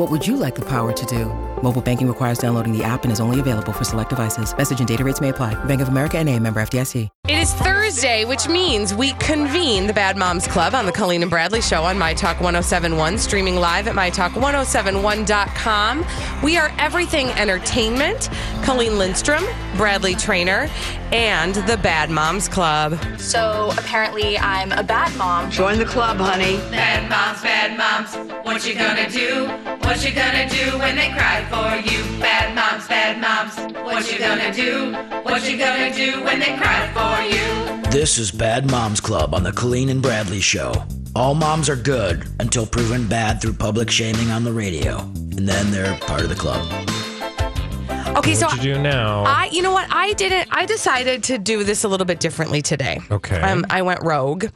What would you like the power to do? Mobile banking requires downloading the app and is only available for select devices. Message and data rates may apply. Bank of America and a member FDIC. It is Thursday, which means we convene the Bad Moms Club on the Colleen and Bradley Show on My Talk 1071, streaming live at MyTalk1071.com. We are everything entertainment. Colleen Lindstrom, Bradley Traynor, and the Bad Moms Club. So apparently, I'm a bad mom. Join the club, honey. Bad moms, bad moms, what you gonna do? What you gonna do when they cry for you? Bad moms, bad moms, what you gonna do? What you gonna do when they cry for you? This is Bad Moms Club on the Colleen and Bradley Show. All moms are good until proven bad through public shaming on the radio, and then they're part of the club. Okay, so What'd you do now? I, you know what? I didn't. I decided to do this a little bit differently today. Okay. Um, I went rogue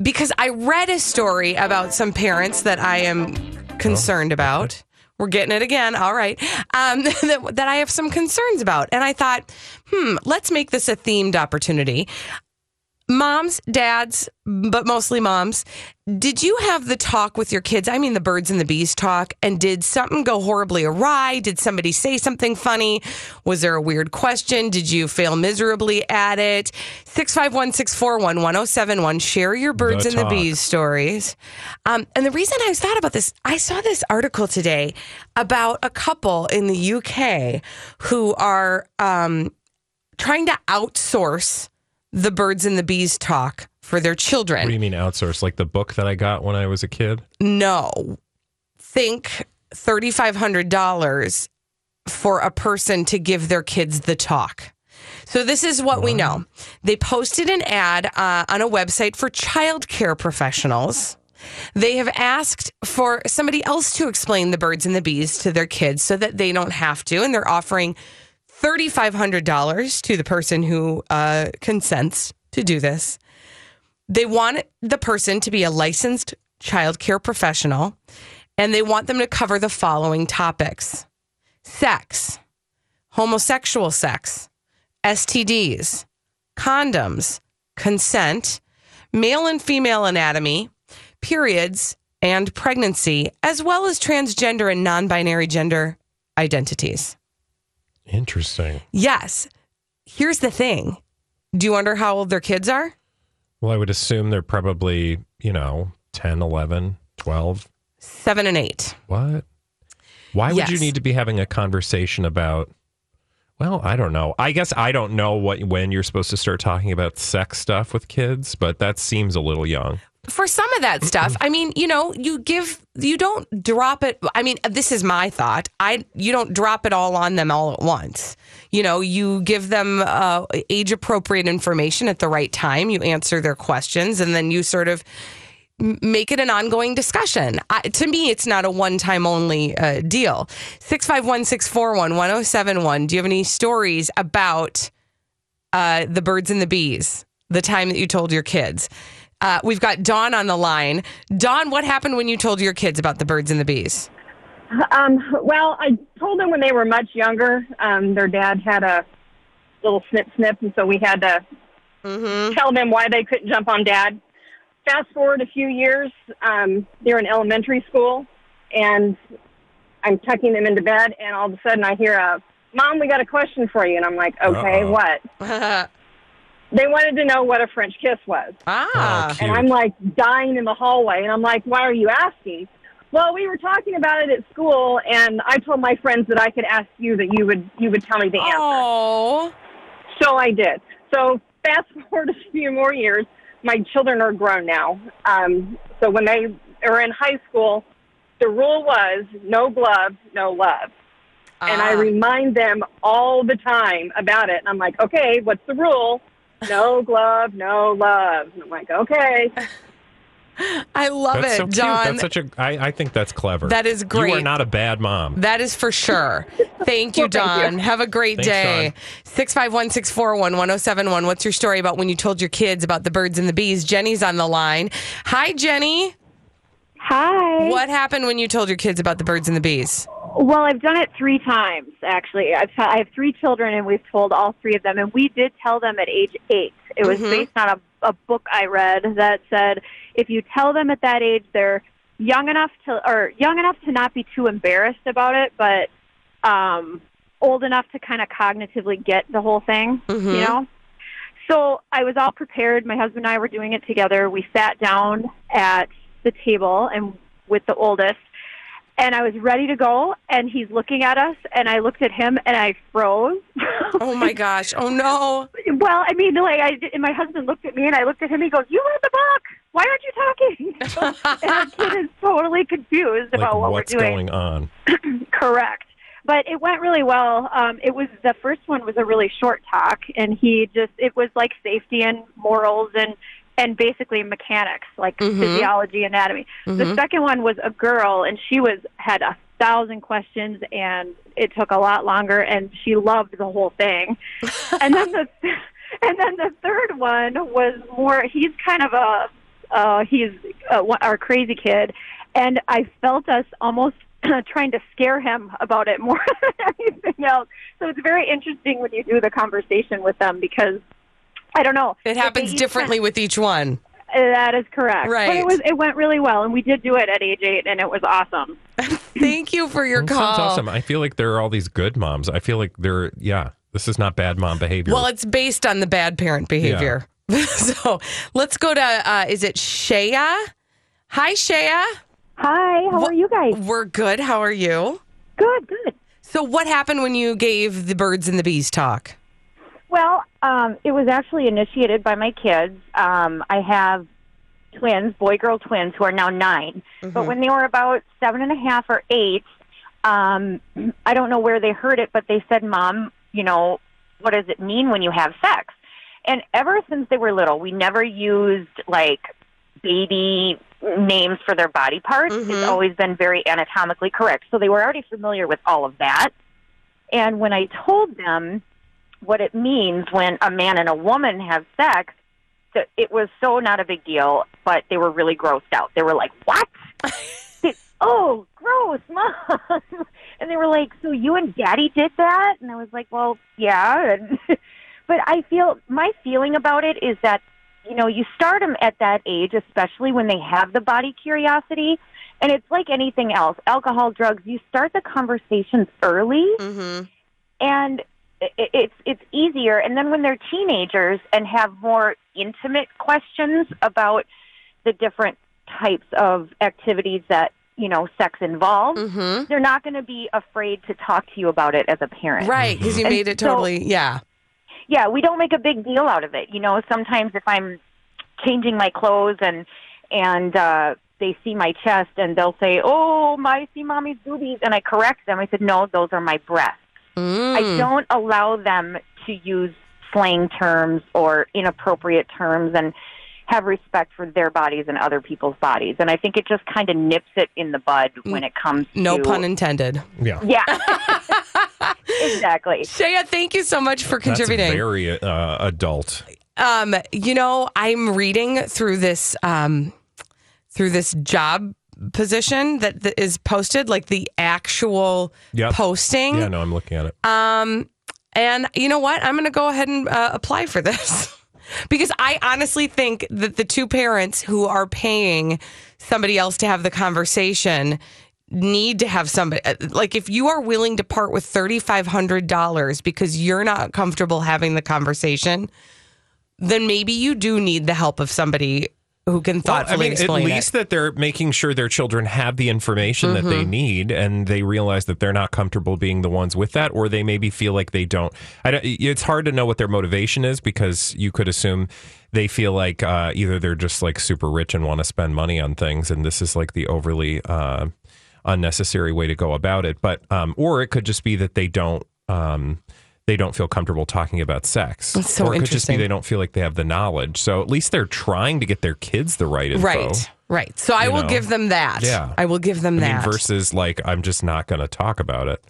because I read a story about some parents that I am concerned about. We're getting it again. All right. Um, that, that I have some concerns about. And I thought, hmm, let's make this a themed opportunity. Moms, dads, but mostly moms, did you have the talk with your kids? I mean, the birds and the bees talk. And did something go horribly awry? Did somebody say something funny? Was there a weird question? Did you fail miserably at it? 651 641 1071. Share your birds The and the bees stories. Um, and the reason I thought about this, I saw this article today about a couple in the UK who are um, trying to outsource the birds and the bees talk for their children. what do you mean outsource? Like the book that I got when I was a kid? No. Think $3,500 for a person to give their kids the talk. So, this is what we know. They posted an ad uh, on a website for childcare professionals. They have asked for somebody else to explain the birds and the bees to their kids so that they don't have to. And they're offering $3,500 to the person who uh, consents to do this. They want the person to be a licensed child care professional and they want them to cover the following topics sex, homosexual sex, STDs, condoms, consent, male and female anatomy, periods, and pregnancy, as well as transgender and non binary gender identities. Interesting. Yes. Here's the thing do you wonder how old their kids are? Well, I would assume they're probably, you know, 10, 11, 12. Seven and eight. What? Why would you need to be having a conversation about? Well, I don't know. I guess I don't know what when you're supposed to start talking about sex stuff with kids, but that seems a little young. For some of that stuff i mean you know you give you don't drop it i mean this is my thought. I you don't drop it all on them all at once. You know you give them uh, age appropriate information at the right time you answer their questions and then you sort of make it an ongoing discussion. I, to me it's not a one time only uh, deal. 651-641-1071 do you have any stories about uh, the birds and the bees the time that you told your kids uh, we've got Dawn on the line. Dawn, what happened when you told your kids about the birds and the bees? Um, well, I told them when they were much younger. Um, their dad had a little snip snip, and so we had to tell them why they couldn't jump on dad. Fast forward a few years, um, they're in elementary school, and I'm tucking them into bed, and all of a sudden I hear a, Mom, we got a question for you. And I'm like, okay, Uh-oh. what? They wanted to know what a French kiss was. ah, Oh. And I'm like dying in the hallway, and I'm like, why are you asking? Well, we were talking about it at school, and I told my friends that I could ask you that you would you would tell me the answer. oh, So I did. So fast forward a few more years, my children are grown now. Um, so when they are in high school, the rule was no gloves, no love. And I Ah. remind them all the time about it. And I'm like, okay, what's the rule? No glove, no love. And I'm like, okay. I love That's it, so cute. John. That's such a. I, I think that's clever. That is great. You are not a bad mom. That is for sure. Thank you, Well, thank Dawn. you. Have a great Thanks, day. Dawn. 651 641 1071. What's your story about when you told your kids about the birds and the bees? Jenny's on the line. Hi, Jenny. Hi. What happened when you told your kids about the birds and the bees? Well, I've done it three times actually. I've I have three children, and we've told all three of them, and we did tell them at age eight. It was Mhm. based on a, a book I read that said if you tell them at that age, they're young enough to or young enough to not be too embarrassed about it, but um, old enough to kind of cognitively get the whole thing. Mhm. You know. So I was all prepared. My husband and I were doing it together. We sat down at the table and with the oldest and I was ready to go and he's looking at us and I looked at him and I froze. Oh my gosh. Oh no. well, I mean, like I and my husband looked at me and I looked at him. He goes, "You read the book. Why aren't you talking?" and our kid is totally confused Like about what what's we're doing. going on? Correct. But it went really well. Um, it was the first one was a really short talk, and he just it was like safety and morals and and basically mechanics like Mhm. physiology, anatomy. The Mhm. second one was a girl, and she was had a thousand questions, and it took a lot longer, and she loved the whole thing. and then the and then the third one was more. He's kind of a uh, he's uh, our crazy kid, and I felt us almost trying to scare him about it more than anything else. So it's very interesting when you do the conversation with them because I don't know. It They happens each differently with each one. that is correct. But Right. it was it went really well, and we did do it at age eight, and it was awesome. Thank you for your That call. sounds awesome. I feel like there are all these good moms. I feel like they're yeah. This is not bad mom behavior. Well, it's based on the bad parent behavior. so let's go to, uh, is it Shaya? Hi, Shaya. Hi, how are you guys? We're good. How are you? Good, good. So, what happened when you gave the birds and the bees talk? Well, um, it was actually initiated by my kids. Um, I have twins, boy girl twins, who are now 9 But when they were about seven and a half or eight, um, I don't know where they heard it, but they said, Mom, you know, what does it mean when you have sex? And ever since they were little, we never used like baby names for their body parts. It's Mhm. always been very anatomically correct. So they were already familiar with all of that. And when I told them what it means when a man and a woman have sex, that it was so not a big deal, but they were really grossed out. They were like, "What? Oh, gross, mom!" and they were like, "So you and Daddy did that?" And I was like, "Well, yeah." And, but I feel my feeling about it is that you know you start them at that age, especially when they have the body curiosity. And it's like anything else, alcohol, drugs. You start the conversations early, Mm-hmm. and it's it's easier and then when they're teenagers and have more intimate questions about the different types of activities that you know sex involves Mm-hmm. they're not going to be afraid to talk to you about it as a parent Right, because you And made it so- totally, yeah. yeah we don't make a big deal out of it you know sometimes if i'm changing my clothes and and uh they see my chest and they'll say oh my see mommy's boobies and i correct them i said no those are my breasts Mm. I don't allow them to use slang terms or inappropriate terms and have respect for their bodies and other people's bodies. And I think it just kind of nips it in the bud when it comes to No to pun intended. yeah. Yeah. exactly. Shaya, thank you so much for contributing. That's very uh, adult. Um, you know, I'm reading through this um through this job position that, that is posted, like the actual Yep. posting. Yeah, no, I'm looking at it. Um, and you know what? I'm going to go ahead and uh, apply for this because I honestly think that the two parents who are paying somebody else to have the conversation need to have somebody uh, like if you are willing to part with $3500 because you're not comfortable having the conversation then maybe you do need the help of somebody who can Well, thoughtfully I mean, at least it. that they're making sure their children have the information that they Mhm. need, and they realize that they're not comfortable being the ones with that, or they maybe feel like they don't. I don't it's hard to know what their motivation is because you could assume they feel like uh, either they're just like super rich and want to spend money on things, and this is like the overly uh, unnecessary way to go about it. But um, or it could just be that they don't. Um, they don't feel comfortable talking about sex. That's so or it could just be they don't feel like they have the knowledge. So at least they're trying to get their kids the right info. Right. Right. So I will know? give them that. Yeah. I will give them I that. mean, versus like I'm just not going to talk about it.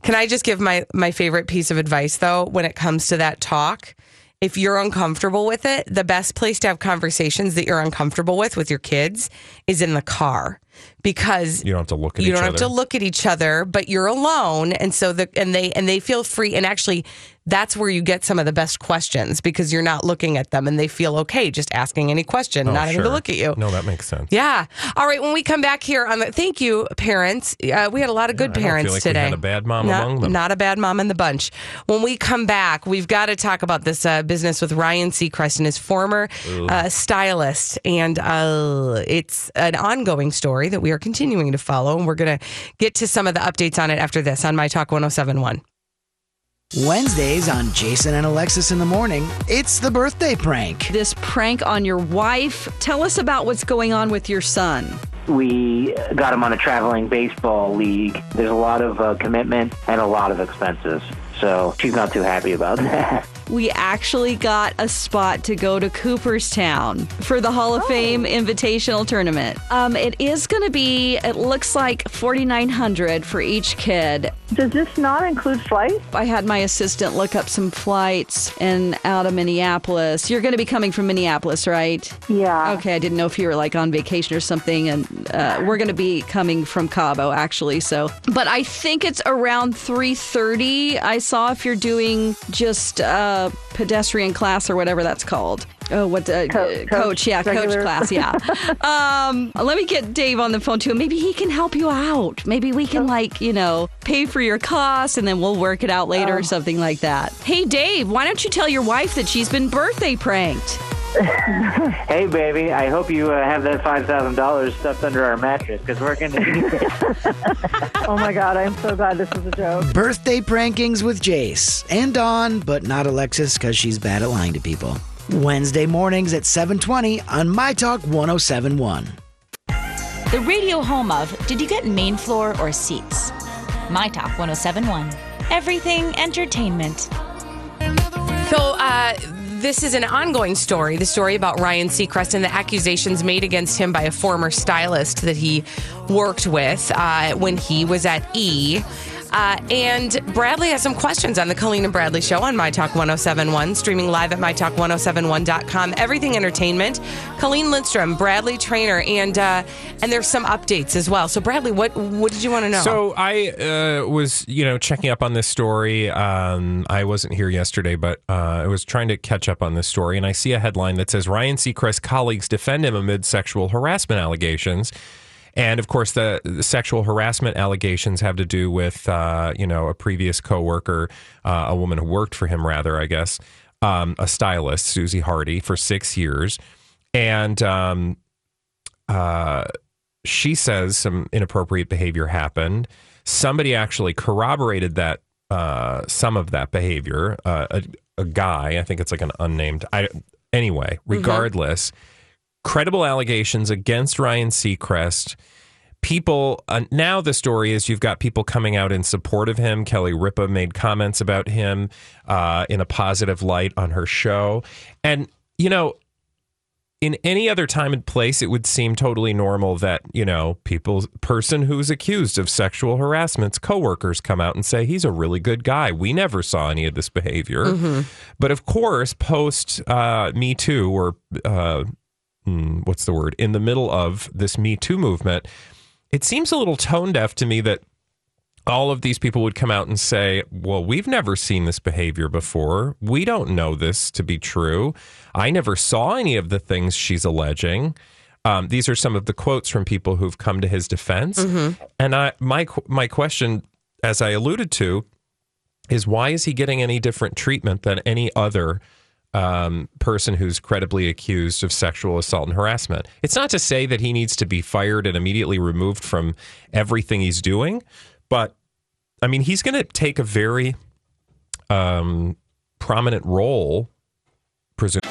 Can I just give my my favorite piece of advice though when it comes to that talk? If you're uncomfortable with it, the best place to have conversations that you're uncomfortable with with your kids is in the car because You don't have to look at you each don't other. have to look at each other, but you're alone, and so the and they and they feel free. And actually, that's where you get some of the best questions because you're not looking at them, and they feel okay just asking any question, Oh, not having to look at you. No, that makes sense. Yeah. All right. When we come back here on the, thank you, parents. Uh, we had a lot of good don't parents feel like today. a bad mom not, among them. Not a bad mom in the bunch. When we come back, we've got to talk about this uh, business with Ryan Seacrest and his former uh, stylist, and uh, it's an ongoing story that we are continuing to follow, and we're going to get to some of the updates on it after this on My Talk 1071. Wednesdays on Jason and Alexis in the morning, it's the birthday prank. This prank on your wife. Tell us about what's going on with your son. We got him on a traveling baseball league. There's a lot of uh, commitment and a lot of expenses. So she's not too happy about that. We actually got a spot to go to Cooperstown for the Hall of Fame Invitational Tournament. Um, it is going to be, it looks like 4900 for each kid. Does this not include flights? I had my assistant look up some flights and out of Minneapolis. You're going to be coming from Minneapolis, right? Yeah. Okay, I didn't know if you were like on vacation or something, and uh, we're going to be coming from Cabo actually. So, but I think it's around 3:30. I saw if you're doing just uh, pedestrian class or whatever that's called. Oh, what uh, Co- coach, coach, Yeah, coach class. Yeah. um, let me get Dave on the phone too. Maybe he can help you out. Maybe we can like you know pay for your costs and then we'll work it out later or something like that. Hey, Dave, why don't you tell your wife that she's been birthday pranked? Hey, baby, I hope you uh, have that $5,000 stuffed under our mattress because we're going to need it. oh my God, I'm so glad this is a joke. Birthday prankings with Jace and Dawn, but not Alexis because she's bad at lying to people. Wednesday mornings at 7:20 on My Talk 1071. The radio home of Did You Get Main Floor or Seats? My Talk 1071. Everything entertainment. So, uh, this is an ongoing story. The story about Ryan Seacrest and the accusations made against him by a former stylist that he worked with uh, when he was at E. Uh, and Bradley has some questions on the Colleen and Bradley Show on My Talk 1071, streaming live at MyTalk1071.com. Everything Entertainment. Colleen Lindstrom, Bradley Traynor, and uh, and there's some updates as well. So, Bradley, what what did you want to know? So I uh, was, you know, checking up on this story. Um, I wasn't here yesterday, but uh, I was trying to catch up on this story, and I see a headline that says Ryan Seacrest colleagues defend him amid sexual harassment allegations. And of course, the, the sexual harassment allegations have to do with, uh, you know, a previous coworker, uh, a woman who worked for him, rather, I guess, um, a stylist, Suzie Hardy, for six years, and um, uh, she says some inappropriate behavior happened. Somebody actually corroborated that uh, some of that behavior. Uh, a, a guy, I think it's like an unnamed. I anyway. Regardless, credible allegations against Ryan Seacrest. People uh, now the story is you've got people coming out in support of him. Kelly Ripa made comments about him uh, in a positive light on her show, and you know in any other time and place, it would seem totally normal that, you know, people, person who's accused of sexual harassment's coworkers come out and say, he's a really good guy. We never saw any of this behavior. Mm-hmm. But of course, post uh, Me Too, or uh, hmm, what's the word, in the middle of this Me Too movement, it seems a little tone deaf to me that all of these people would come out and say, Well, we've never seen this behavior before. We don't know this to be true. I never saw any of the things she's alleging. Um, these are some of the quotes from people who've come to his defense. And I, my, my question, as I alluded to, is why is he getting any different treatment than any other um, person who's credibly accused of sexual assault and harassment. It's not to say that he needs to be fired and immediately removed from everything he's doing, but I mean, he's going to take a very um, prominent role, presumably.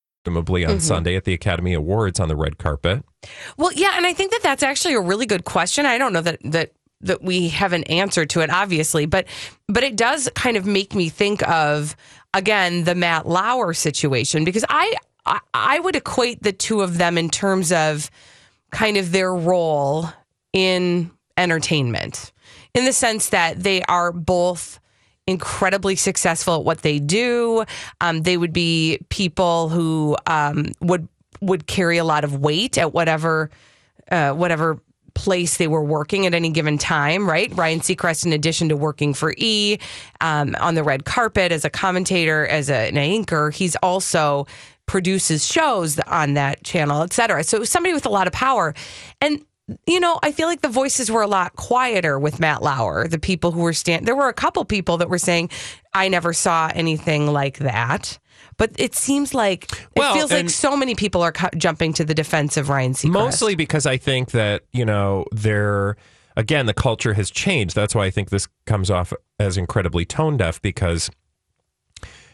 presumably on Mhm. Sunday at the Academy Awards on the red carpet. Well, yeah, and I think that that's actually a really good question. I don't know that that that we have an answer to it, obviously, but but it does kind of make me think of again the Matt Lauer situation because I I, I would equate the two of them in terms of kind of their role in entertainment, in the sense that they are both incredibly successful at what they do. Um, they would be people who um, would would carry a lot of weight at whatever uh, whatever place they were working at any given time. Right, Ryan Seacrest, in addition to working for E um, on the red carpet as a commentator, as a, an anchor, he's also produces shows on that channel, et cetera. So somebody with a lot of power. And you know, I feel like the voices were a lot quieter with Matt Lauer. The people who were stand, there were a couple people that were saying, "I never saw anything like that." But it seems like Well, it feels like so many people are cu- jumping to the defense of Ryan Seacrest. Mostly because I think that, you know, they're, again, the culture has changed. That's why I think this comes off as incredibly tone deaf because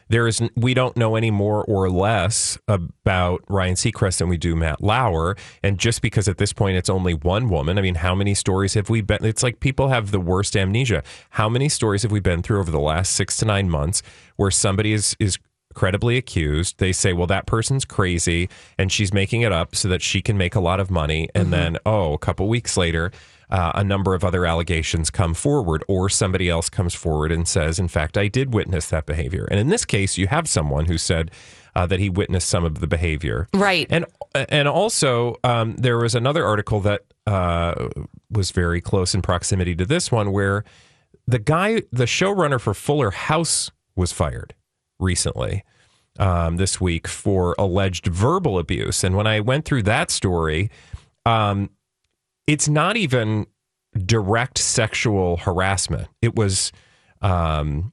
there is, we don't know any more or less about Ryan Seacrest than we do Matt Lauer. And just because at this point it's only one woman, I mean, how many stories have we been? It's like people have the worst amnesia. How many stories have we been through over the last six to nine months where somebody is, is credibly accused. They say, well, that person's crazy and she's making it up so that she can make a lot of money. And mm-hmm. then, oh, a couple weeks later, uh, a number of other allegations come forward, or somebody else comes forward and says, in fact, I did witness that behavior. And in this case, you have someone who said, uh, that he witnessed some of the behavior, right? And and also um, there was another article that uh, was very close in proximity to this one, where the guy, the showrunner for Fuller House, was fired recently um, this week for alleged verbal abuse. And when I went through that story, um, it's not even direct sexual harassment. It was, um,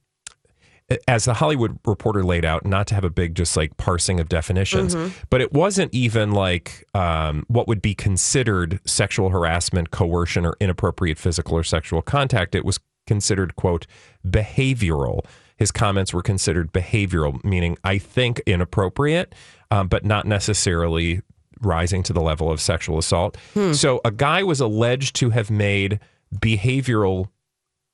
as the Hollywood Reporter laid out, not to have a big just like parsing of definitions, Mhm. but it wasn't even like um, what would be considered sexual harassment, coercion, or inappropriate physical or sexual contact. It was considered, quote, behavioral. His comments were considered behavioral, meaning I think inappropriate, um, but not necessarily rising to the level of sexual assault. Hmm. So a guy was alleged to have made behavioral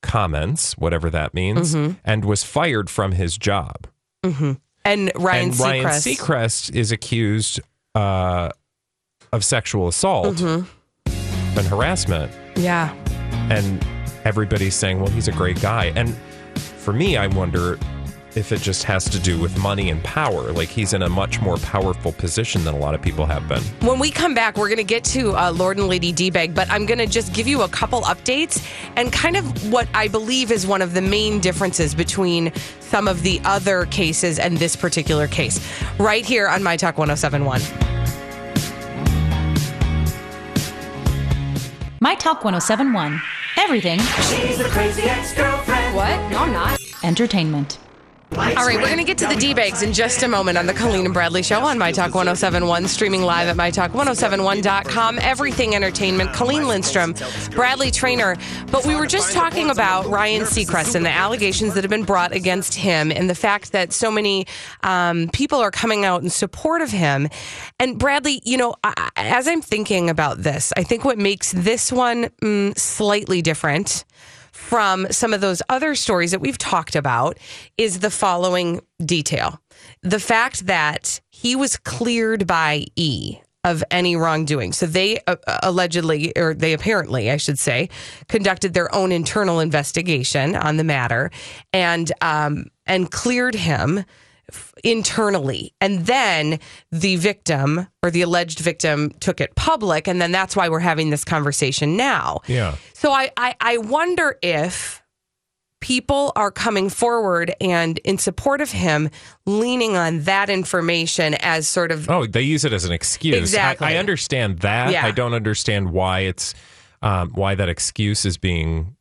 comments, whatever that means, Mhm. and was fired from his job. hmm And Ryan and Ryan Seacrest. Seacrest is accused uh, of sexual assault Mhm. and harassment. Yeah. And everybody's saying, well, he's a great guy. And for me, I wonder if it just has to do with money and power. Like he's in a much more powerful position than a lot of people have been. When we come back, we're going to get to uh, Lord and Lady D-Bag, but I'm going to just give you a couple updates and kind of what I believe is one of the main differences between some of the other cases and this particular case. Right here on My Talk 1071. My Talk 1071. Everything She's the crazy ex-girlfriend. What? No, I'm not. entertainment. All right, we're going to get to the D bags in just a moment on the Colleen and Bradley Show on My Talk 1071, streaming live at MyTalk1071.com. Everything Entertainment, Colleen Lindstrom, Bradley Traynor. But we were just talking about Ryan Seacrest and the allegations that have been brought against him and the fact that so many um, people are coming out in support of him. And Bradley, you know, I, as I'm thinking about this, I think what makes this one mm, slightly different from some of those other stories that we've talked about is the following detail. The fact that he was cleared by E of any wrongdoing. So they uh, allegedly, or they apparently, I should say, conducted their own internal investigation on the matter and um, and cleared him internally. And then the victim or the alleged victim took it public. And then that's why we're having this conversation now. Yeah. So I, I, I wonder if people are coming forward and in support of him, leaning on that information as sort of. Oh, they use it as an excuse. Exactly. I, I understand that. Yeah. I don't understand why it's um, why that excuse is being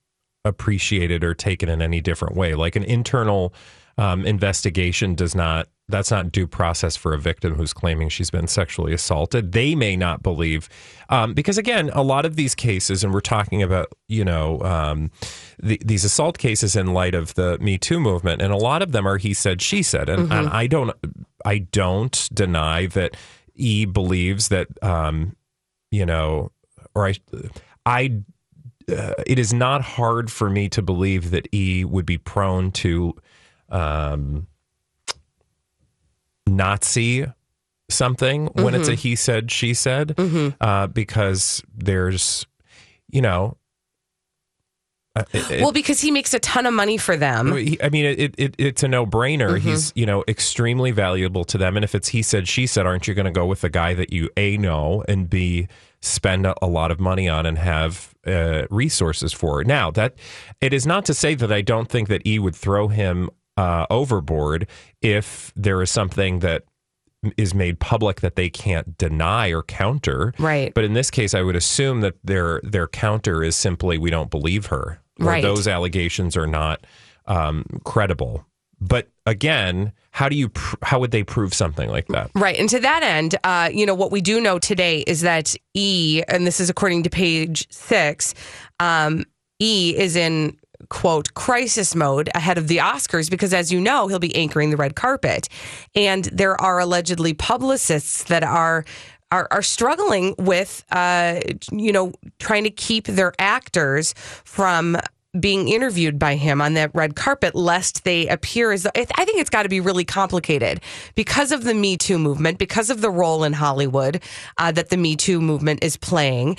appreciated or taken in any different way. Like an internal um, investigation does not that's not due process for a victim who's claiming she's been sexually assaulted. They may not believe, um, because again, a lot of these cases, and we're talking about, you know, um, the, these assault cases in light of the Me Too movement, and a lot of them are he said, she said, and, and Mhm. I don't, I don't deny that E believes that, um, you know, or I, I. Uh, it is not hard for me to believe that E would be prone to um, see something when it's a Mhm. he said, she said, Mhm. uh, because there's, you know, uh, it- it- well, because he makes a ton of money for them. I mean, it, it it's a no brainer. Mhm. He's you know extremely valuable to them, and if it's he said she said, aren't you going to go with the guy that you a know and b spend a, a lot of money on and have uh, resources for? Now that it is not to say that I don't think that E would throw him uh, overboard if there is something that is made public that they can't deny or counter. Right. But in this case, I would assume that their their counter is simply we don't believe her. Or Right. Those allegations are not um, credible. But again, how do you pr- how would they prove something like that? Right. And to that end, uh, you know, what we do know today is that E, and this is according to page six, um, E is in quote crisis mode ahead of the Oscars because as you know, he'll be anchoring the red carpet. And there are allegedly publicists that are are, are struggling with uh, you know, trying to keep their actors from being interviewed by him on that red carpet lest they appear as I I think it's got to be really complicated because of the Me Too movement, because of the role in Hollywood uh, that the Me Too movement is playing,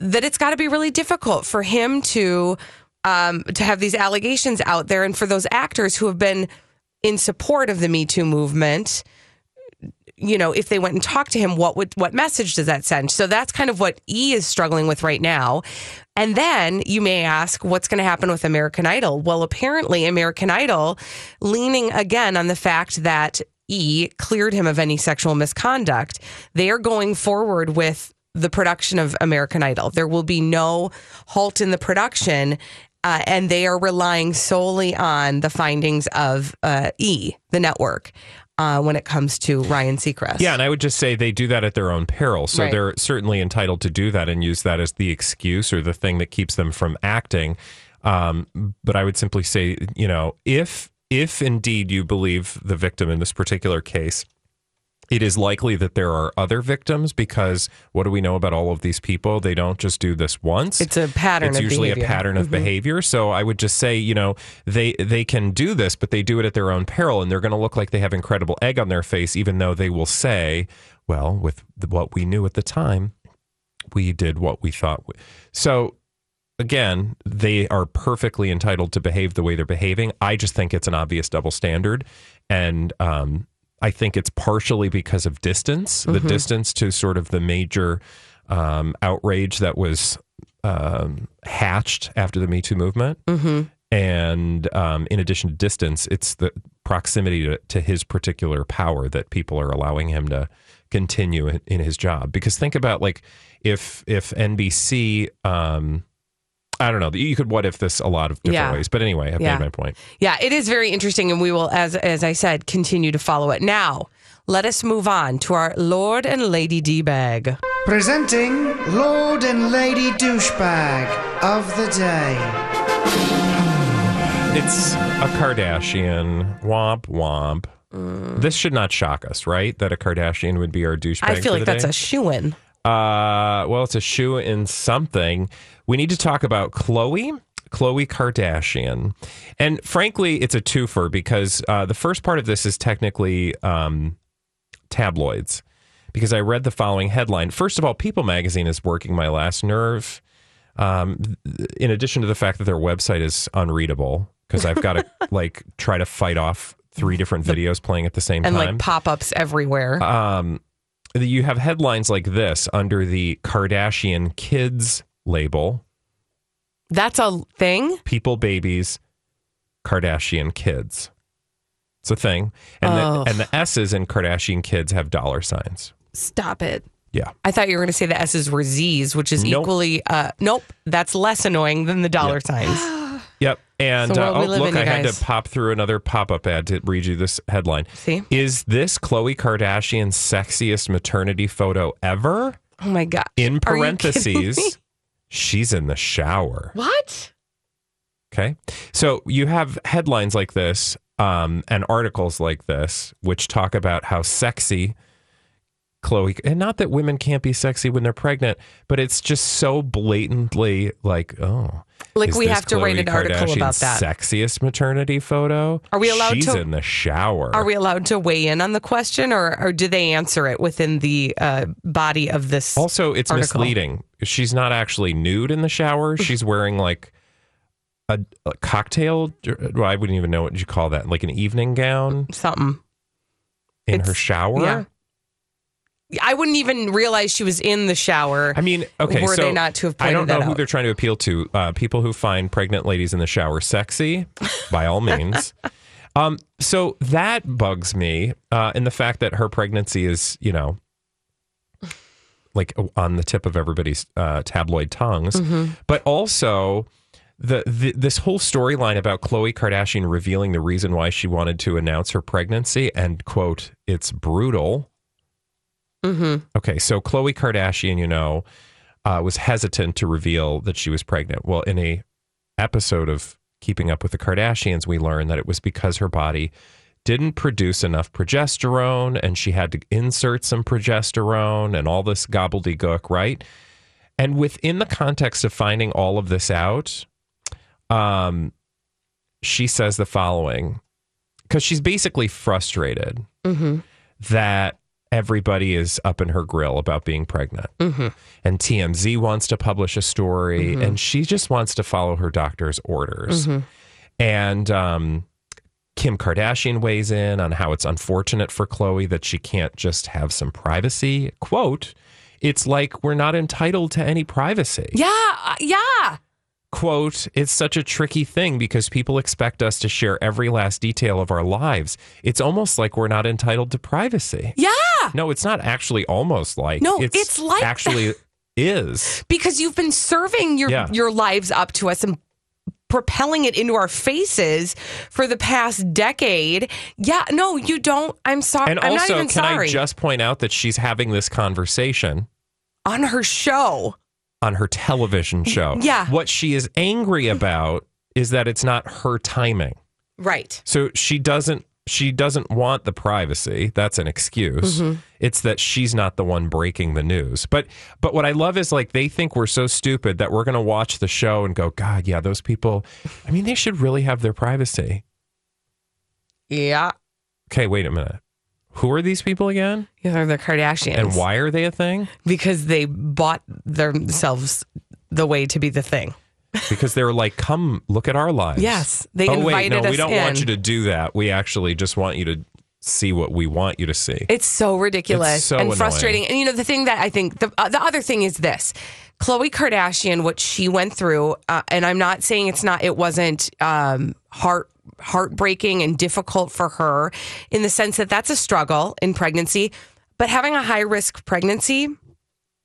that it's got to be really difficult for him to um, to have these allegations out there and for those actors who have been in support of the Me Too movement you know, if they went and talked to him, what would what message does that send? So that's kind of what E is struggling with right now. And then you may ask, what's going to happen with American Idol? Well, apparently, American Idol leaning again on the fact that E cleared him of any sexual misconduct. They are going forward with the production of American Idol. There will be no halt in the production. Uh, and they are relying solely on the findings of uh, E, the network, uh, when it comes to Ryan Seacrest. Yeah, and I would just say they do that at their own peril. So Right. they're certainly entitled to do that and use that as the excuse or the thing that keeps them from acting. Um, but I would simply say, you know, if if indeed you believe the victim in this particular case, it is likely that there are other victims because what do we know about all of these people? They don't just do this once. It's a pattern It's usually behavior. a pattern of Mhm. behavior. So I would just say, you know, they they can do this, but they do it at their own peril, and they're going to look like they have incredible egg on their face, even though they will say, "Well, with what we knew at the time, we did what we thought." We. So again, they are perfectly entitled to behave the way they're behaving. I just think it's an obvious double standard, and um, I think it's partially because of distance, the Mhm. distance to sort of the major um, outrage that was um, hatched after the Me Too movement. Mm-hmm. And um, in addition to distance, it's the proximity to, to his particular power that people are allowing him to continue in, in his job. Because think about like if if NBC um, I don't know. You could what if this a lot of different Yeah. ways. But anyway, I've Yeah. made my point. Yeah, it is very interesting, and we will, as as I said, continue to follow it. Now, let us move on to our Lord and Lady D bag. Presenting Lord and Lady Douchebag of the Day. It's a Kardashian. Womp womp. This should not shock us, right? That a Kardashian would be our douchebag. I feel for like the that's day? a shoe in. Uh, well, it's a shoe in something. We need to talk about Khloe, Khloe Kardashian, and frankly, it's a twofer because uh, the first part of this is technically um, tabloids. Because I read the following headline. First of all, People Magazine is working my last nerve. Um, in addition to the fact that their website is unreadable, because I've got to like try to fight off three different videos playing at the same and time. And like pop ups everywhere. Um, you have headlines like this under the Kardashian kids label That's a thing. people, babies, Kardashian kids. It's a thing. And, Oh. the, and the S's in Kardashian kids have dollar signs. Stop it. Yeah. I thought you were going to say the S's were Z's, which is Nope. equally. Uh, nope, that's less annoying than the dollar signs. Yep. And uh, oh, look, in, I had to pop through another pop up ad to read you this headline. See? Is this Khloe Kardashian's sexiest maternity photo ever? Oh my god! In parentheses, she's in the shower. What? Okay. So you have headlines like this um, and articles like this, which talk about how sexy Khloe, and not that women can't be sexy when they're pregnant, but it's just so blatantly like, oh. Like we have to write Khloe an article about that. Sexiest maternity photo? Are we allowed to? She's to- in the shower. Are we allowed to weigh in on the question, or, or do they answer it within the uh, body of this? Also, it's article? misleading. She's not actually nude in the shower. She's wearing like a, a cocktail. Well, I wouldn't even know what you call that. Like an evening gown Something. in her shower. yeah. I wouldn't even realize she was in the shower. I mean, okay, were so they not to have I don't know who out? they're trying to appeal to. Uh, people who find pregnant ladies in the shower sexy, by all means. um, so that bugs me, uh, in the fact that her pregnancy is, you know, like on the tip of everybody's uh, tabloid tongues, Mm-hmm. but also. The, the this whole storyline about Khloe Kardashian revealing the reason why she wanted to announce her pregnancy and quote it's brutal Mm-hmm. Okay, so Khloe Kardashian, you know, uh, was hesitant to reveal that she was pregnant. Well, in a episode of Keeping Up with the Kardashians, we learned that it was because her body didn't produce enough progesterone, and she had to insert some progesterone and all this gobbledygook, right? And within the context of finding all of this out, um, she says the following because she's basically frustrated Mm-hmm. that everybody is up in her grill about being pregnant. Mm-hmm. And TMZ wants to publish a story, Mhm. and she just wants to follow her doctor's orders. Mhm. And um, Kim Kardashian weighs in on how it's unfortunate for Khloe that she can't just have some privacy. Quote, it's like we're not entitled to any privacy. Yeah, uh, yeah. Quote, it's such a tricky thing because people expect us to share every last detail of our lives. It's almost like we're not entitled to privacy. Yeah. No, it's not actually almost like. No, it's like actually is. because you've been serving your Yeah. your lives up to us and propelling it into our faces for the past decade. Yeah, no, you don't. I'm sorry. And I'm not also, even can sorry. I just point out that she's having this conversation on her show. on her television show? Yeah. What she is angry about is that it's not her timing. Right. So she doesn't she doesn't want the privacy. That's an excuse. Mhm. It's that she's not the one breaking the news. But but what I love is like they think we're so stupid that we're going to watch the show and go, "God, yeah, those people, I mean, they should really have their privacy." Yeah. Okay, wait a minute. Who are these people again? Yeah, they're the Kardashians. And why are they a thing? Because they bought themselves the way to be the thing. Because they're like, "Come look at our lives." Yes, they oh, wait, no, us we don't want you to do that. We actually just want you to see what we want you to see. It's so ridiculous It's so and annoying. frustrating. And you know, the thing that I think the uh, the other thing is this: Khloe Kardashian, what she went through, uh, and I'm not saying it's not, it wasn't um, heart heartbreaking and difficult for her, in the sense that that's a struggle in pregnancy, but having a high risk pregnancy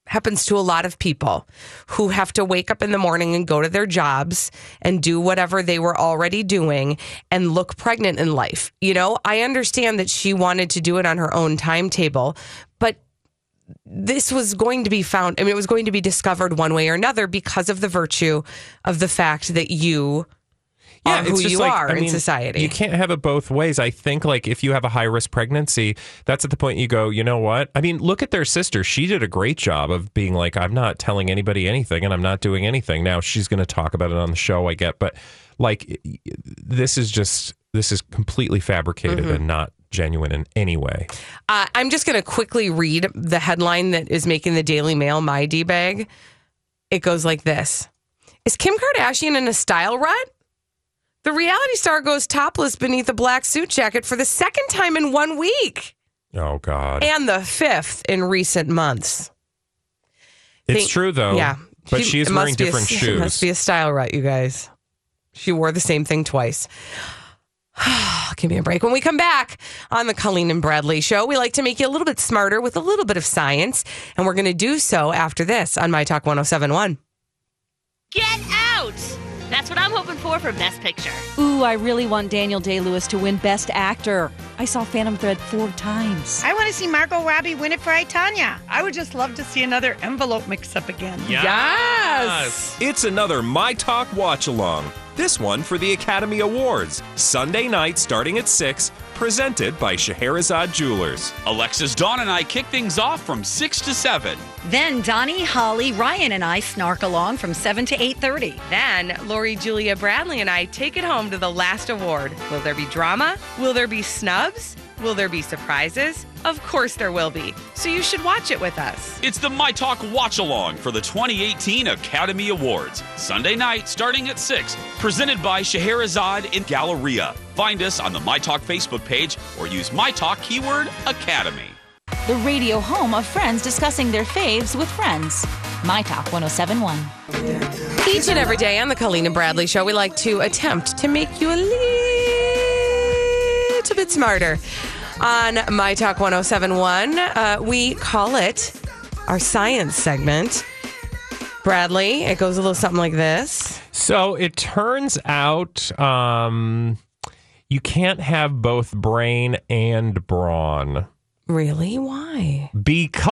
happens to a lot of people who have to wake up in the morning and go to their jobs and do whatever they were already doing and look pregnant in life. You know, I understand that she wanted to do it on her own timetable, but this was going to be found, I mean, it was going to be discovered one way or another because of the virtue of the fact that you are who it's just you like, are I in mean, society. You can't have it both ways. I think like if you have a high risk pregnancy, that's at the point you go, you know what? I mean, look at their sister. She did a great job of being like, I'm not telling anybody anything and I'm not doing anything. Now she's going to talk about it on the show, I get, but like this is just this is completely fabricated Mhm. and not genuine in any way. Uh, I'm just going to quickly read the headline that is making the Daily Mail my D bag. It goes like this Is Kim Kardashian in a style rut? The reality star goes topless beneath a black suit jacket for the second time in one week Oh God. and the fifth in recent months. it's think- true though. Yeah. But She- she is wearing be a- different It shoes. must be a style rut, you guys. She wore the same thing twice. Give me a break. When we come back on the Colleen and Bradley show, we like to make you a little bit smarter with a little bit of science. And we're going to do so after this on My Talk 1071. Get out! That's what I'm hoping for for Best Picture. Ooh, I really want Daniel Day Lewis to win Best Actor. I saw Phantom Thread four times. I want to see Margot Robbie win it for I, Tanya. I would just love to see another envelope mix up again. Yes! It's another My Talk watch along. This one for the Academy Awards. Sunday night starting at 6, presented by Scheherazade Jewelers. Alexis, Dawn, and I kick things off from 6 to 7. Then Donnie, Holly, Ryan, and I snark along from 7 to 8.30. Then Lori, Julia, Bradley, and I take it home to the last award. Will there be drama? Will there be snubs? Will there be surprises? Of course there will be. So you should watch it with us. It's the My Talk watch along for the 2018 Academy Awards. Sunday night starting at 6, presented by Scheherazade in Galleria. Find us on the My Talk Facebook page or use My Talk keyword Academy. The radio home of friends discussing their faves with friends. My Talk 1071. Each and every day on the Colleen and Bradley show, we like to attempt to make you a little smarter. On My Talk 1071, uh, we call it our science segment. Bradley, it goes a little something like this. So it turns out um, you can't have both brain and brawn. Really? Why? Because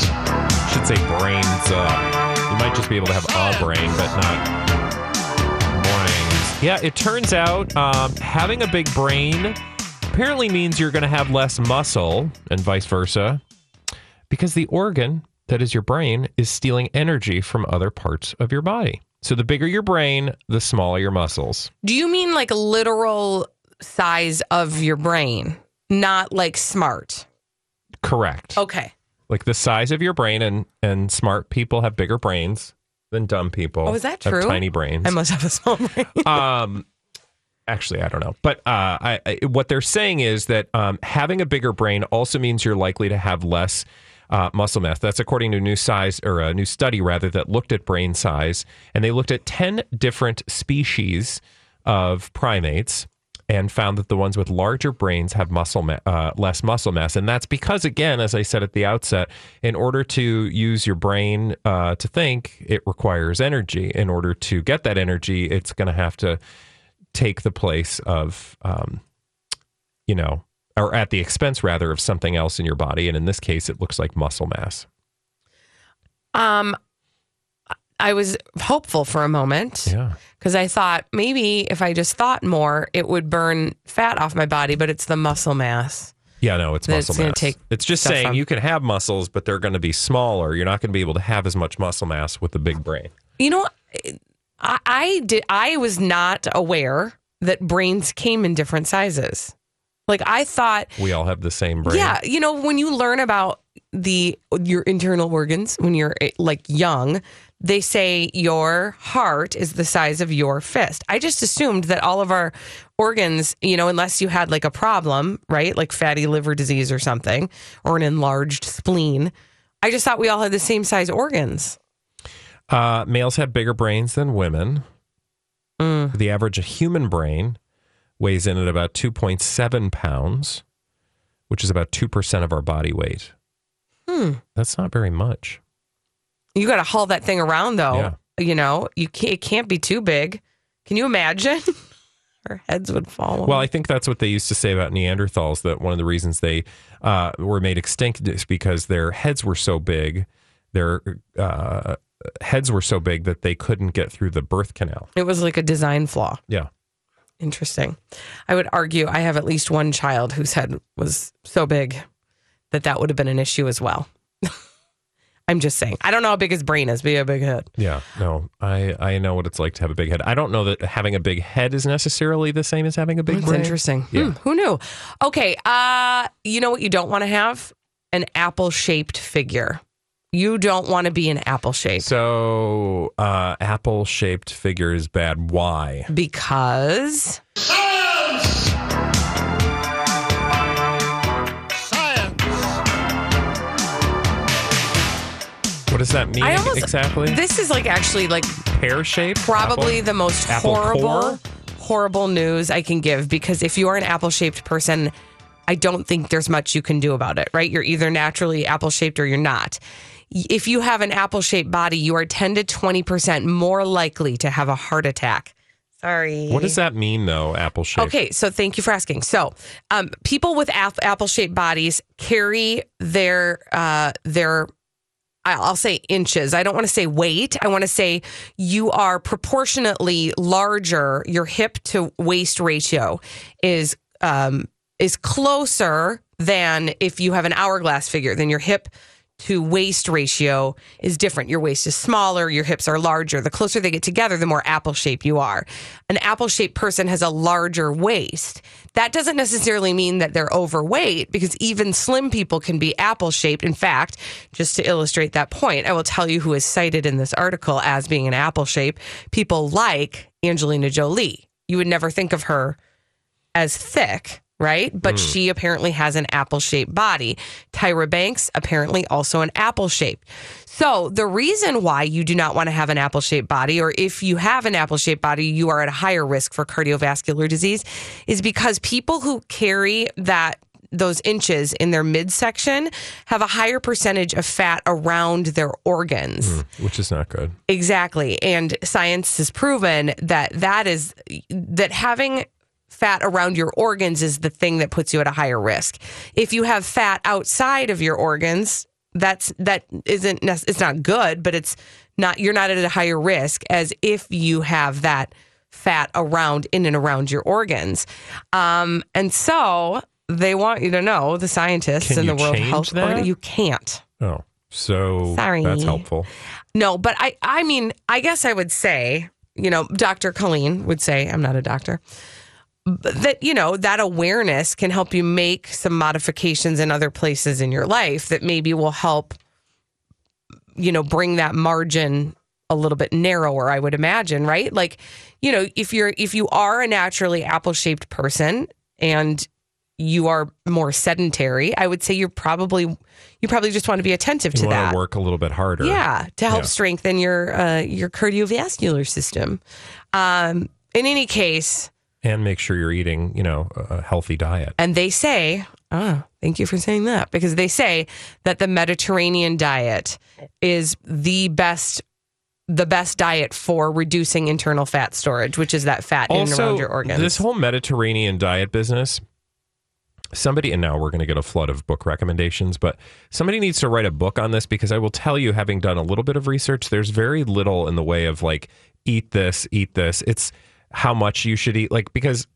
Say brains up. You might just be able to have a brain, but not brains. Yeah, it turns out um, having a big brain apparently means you're going to have less muscle and vice versa because the organ that is your brain is stealing energy from other parts of your body. So the bigger your brain, the smaller your muscles. Do you mean like literal size of your brain, not like smart? Correct. Okay. Like the size of your brain and and smart people have bigger brains than dumb people. Oh, is that have true? tiny brains. I must have a small brain. um actually i don't know but uh I, I what they're saying is that um having a bigger brain also means you're likely to have less uh, muscle mass. That's according to a new size or a new study rather that looked at brain size, and they looked at ten different species of primates and found that the ones with larger brains have muscle ma- uh, less muscle mass, and that's because again, as I said at the outset, in order to use your brain uh, to think, it requires energy. In order to get that energy, it's going to have to take the place of, um, you know, or at the expense rather of something else in your body. And in this case, it looks like muscle mass. Um, I was hopeful for a moment. Yeah. Because I thought maybe if I just thought more, it would burn fat off my body, but it's the muscle mass. Yeah, no, it's muscle it's mass. take it's just saying from. you can have muscles, but they're going to be smaller. You're not going to be able to have as much muscle mass with a big brain. You know, I, I did. I was not aware that brains came in different sizes. Like I thought We all have the same brain. Yeah, you know, when you learn about the your internal organs when you're like young, they say your heart is the size of your fist. I just assumed that all of our organs, you know, unless you had like a problem, right? Like fatty liver disease or something or an enlarged spleen, I just thought we all had the same size organs. Uh, males have bigger brains than women. Mm. The average human brain weighs in at about 2.7 pounds, which is about 2% of our body weight. Hmm. That's not very much. You got to haul that thing around though. Yeah. You know, you can't, it can't be too big. Can you imagine? Our heads would fall. Well, I think that's what they used to say about Neanderthals. That one of the reasons they uh, were made extinct is because their heads were so big, their uh, heads were so big that they couldn't get through the birth canal. it was like a design flaw. Yeah. Interesting. I would argue I have at least one child whose head was so big that that would have been an issue as well. I'm just saying. I don't know how big his brain is, but he had a big head. Yeah, no, I I know what it's like to have a big head. I don't know that having a big head is necessarily the same as having a big That's brain. interesting. Yeah. Hmm, who knew? Okay. Uh, you know what you don't want to have? An apple shaped figure. You don't want to be an apple shape So, uh, apple shaped figure is bad. Why? because does that mean I almost- exactly? this is like actually like Pear shaped? probably Apple? the most Apple horrible core? horrible news I can give because if you are an apple shaped person, I don't think there's much you can do about it, right? You're either naturally apple shaped or you're not. If you have an apple shaped body, you are 10 to 20% more likely to have a heart attack. Sorry. What does that mean, though? Apple shaped. Okay, so thank you for asking. So, um, people with ap- apple-shaped bodies carry their uh, their I'll say inches. I don't want to say weight. I want to say you are proportionately larger. Your hip to waist ratio is um, is closer than if you have an hourglass figure. Then your hip to waist ratio is different. Your waist is smaller, your hips are larger. The closer they get together, the more apple shaped you are. An apple shaped person has a larger waist. That doesn't necessarily mean that they're overweight because even slim people can be apple shaped. In fact, just to illustrate that point, I will tell you who is cited in this article as being an apple shape. People like Angelina Jolie. You would never think of her as thick, right? But Mm. she apparently has an apple shaped body. Tyra Banks, apparently also an apple shaped. So, the reason why you do not want to have an apple shaped body, or if you have an apple shaped body, you are at a higher risk for cardiovascular disease, is because people who carry that those inches in their midsection have a higher percentage of fat around their organs. Mm, which is not good. Exactly. And science has proven that that is that having fat around your organs is the thing that puts you at a higher risk. If you have fat outside of your organs, that's that isn't it's not good, but it's not you're not at a higher risk as if you have that fat around in and around your organs. Um, and so they want you to know the scientists Can and the World Health? Organization you can't. Oh, so Sorry. that's helpful. No, but I I mean, I guess I would say, you know, Dr. Colleen would say, I'm not a doctor, that, you know, that awareness can help you make some modifications in other places in your life that maybe will help, you know, bring that margin a little bit narrower, I would imagine, right? Like, you know, if you're if you are a naturally apple-shaped person and you are more sedentary, I would say you're probably you probably just want to be attentive You to that. to work a little bit harder. Yeah, to help Yeah. strengthen your uh, your cardiovascular system. Um, in any case, And make sure you're eating, you know, a healthy diet. and they say, oh, thank you for saying that, because they say that the Mediterranean diet is the best the best diet for reducing internal fat storage, which is that fat in and around your organs. this whole Mediterranean diet business, somebody, and now we're going to get a flood of book recommendations, but somebody needs to write a book on this because I will tell you, having done a little bit of research, there's very little in the way of like, eat this, eat this. It's how much you should eat. Like, because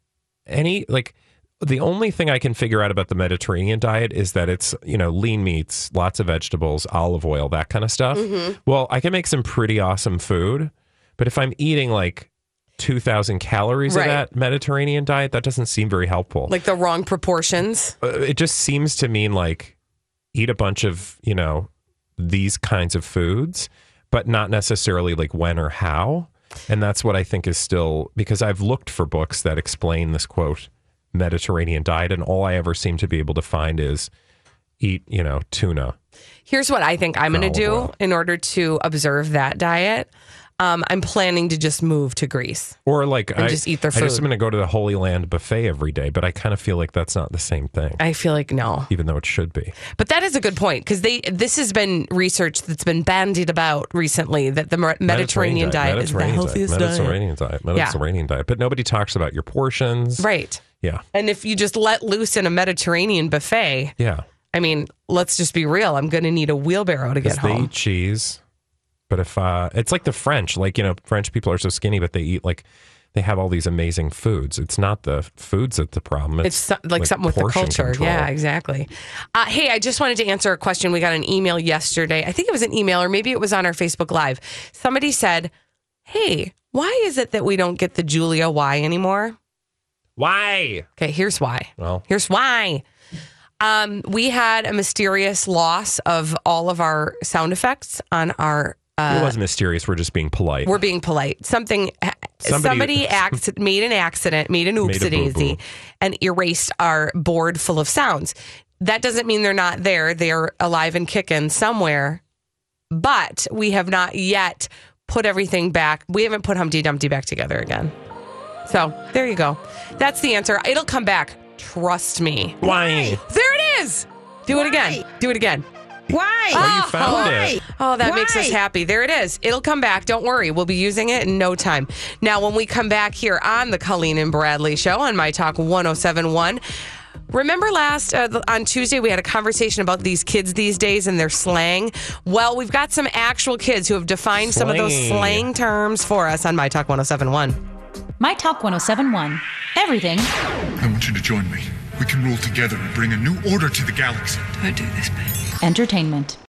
any, like, the only thing I can figure out about the Mediterranean diet is that it's, you know, lean meats, lots of vegetables, olive oil, that kind of stuff. Mhm. Well, I can make some pretty awesome food, but if I'm eating like 2,000 calories Right. of that Mediterranean diet, that doesn't seem very helpful. Like the wrong proportions. Uh, it just seems to mean like eat a bunch of, you know, these kinds of foods, but not necessarily like when or how. And that's what I think is still because I've looked for books that explain this quote Mediterranean diet, and all I ever seem to be able to find is eat, you know, tuna. Here's what I think I'm going to do in order to observe that diet. Um, I'm planning to just move to Greece. Or like I just eat their food. I just food. am going to go to the Holy Land buffet every day, but I kind of feel like that's not the same thing, I feel like no. even though it should be. But that is a good point because they this has been research that's been bandied about recently that the Mer- Mediterranean, diet, is the Mediterranean healthiest diet. Mediterranean diet. Yeah. Mediterranean diet. But nobody talks about your portions. Right. Yeah. And if you just let loose in a Mediterranean buffet, Yeah. I mean, let's just be real. I'm going to need a wheelbarrow to get Because they home. eat cheese. But if uh it's like the French, like you know, French people are so skinny, but they eat like they have all these amazing foods. It's not the foods that's the problem. It's so, like, something with the culture. control. Yeah, exactly. Uh, hey, I just wanted to answer a question. We got an email yesterday. I think it was an email or maybe it was on our Facebook Live. Somebody said, Hey, why is it that we don't get the Julia Y anymore? Why? Okay, here's why. Well, Here's why. Um, we had a mysterious loss of all of our sound effects on our. Uh, it wasn't mysterious. We're just being polite. We're being polite. Something Somebody- somebody, acc- made an accident, made an Made oopsie daisy, and erased our board full of sounds. That doesn't mean they're not there. They're alive and kicking somewhere, but we have not yet put everything back. We haven't put Humpty Dumpty back together again. So there you go. That's the answer. It'll come back. Trust me. Why? There it is. Do it again. Do it again. Why? Oh, you found it. Oh, that makes us happy. There it is. It'll come back. Don't worry. We'll be using it in no time. Now, when we come back here on the Colleen and Bradley show on My Talk 1071, remember last uh, on Tuesday we had a conversation about these kids these days and their slang? Well, we've got some actual kids who have defined some of those slang terms for us on My Talk 1071. My Talk 1071. Everything I want you to join me. We can rule together and bring a new order to the galaxy. Do I do this, babe? entertainment.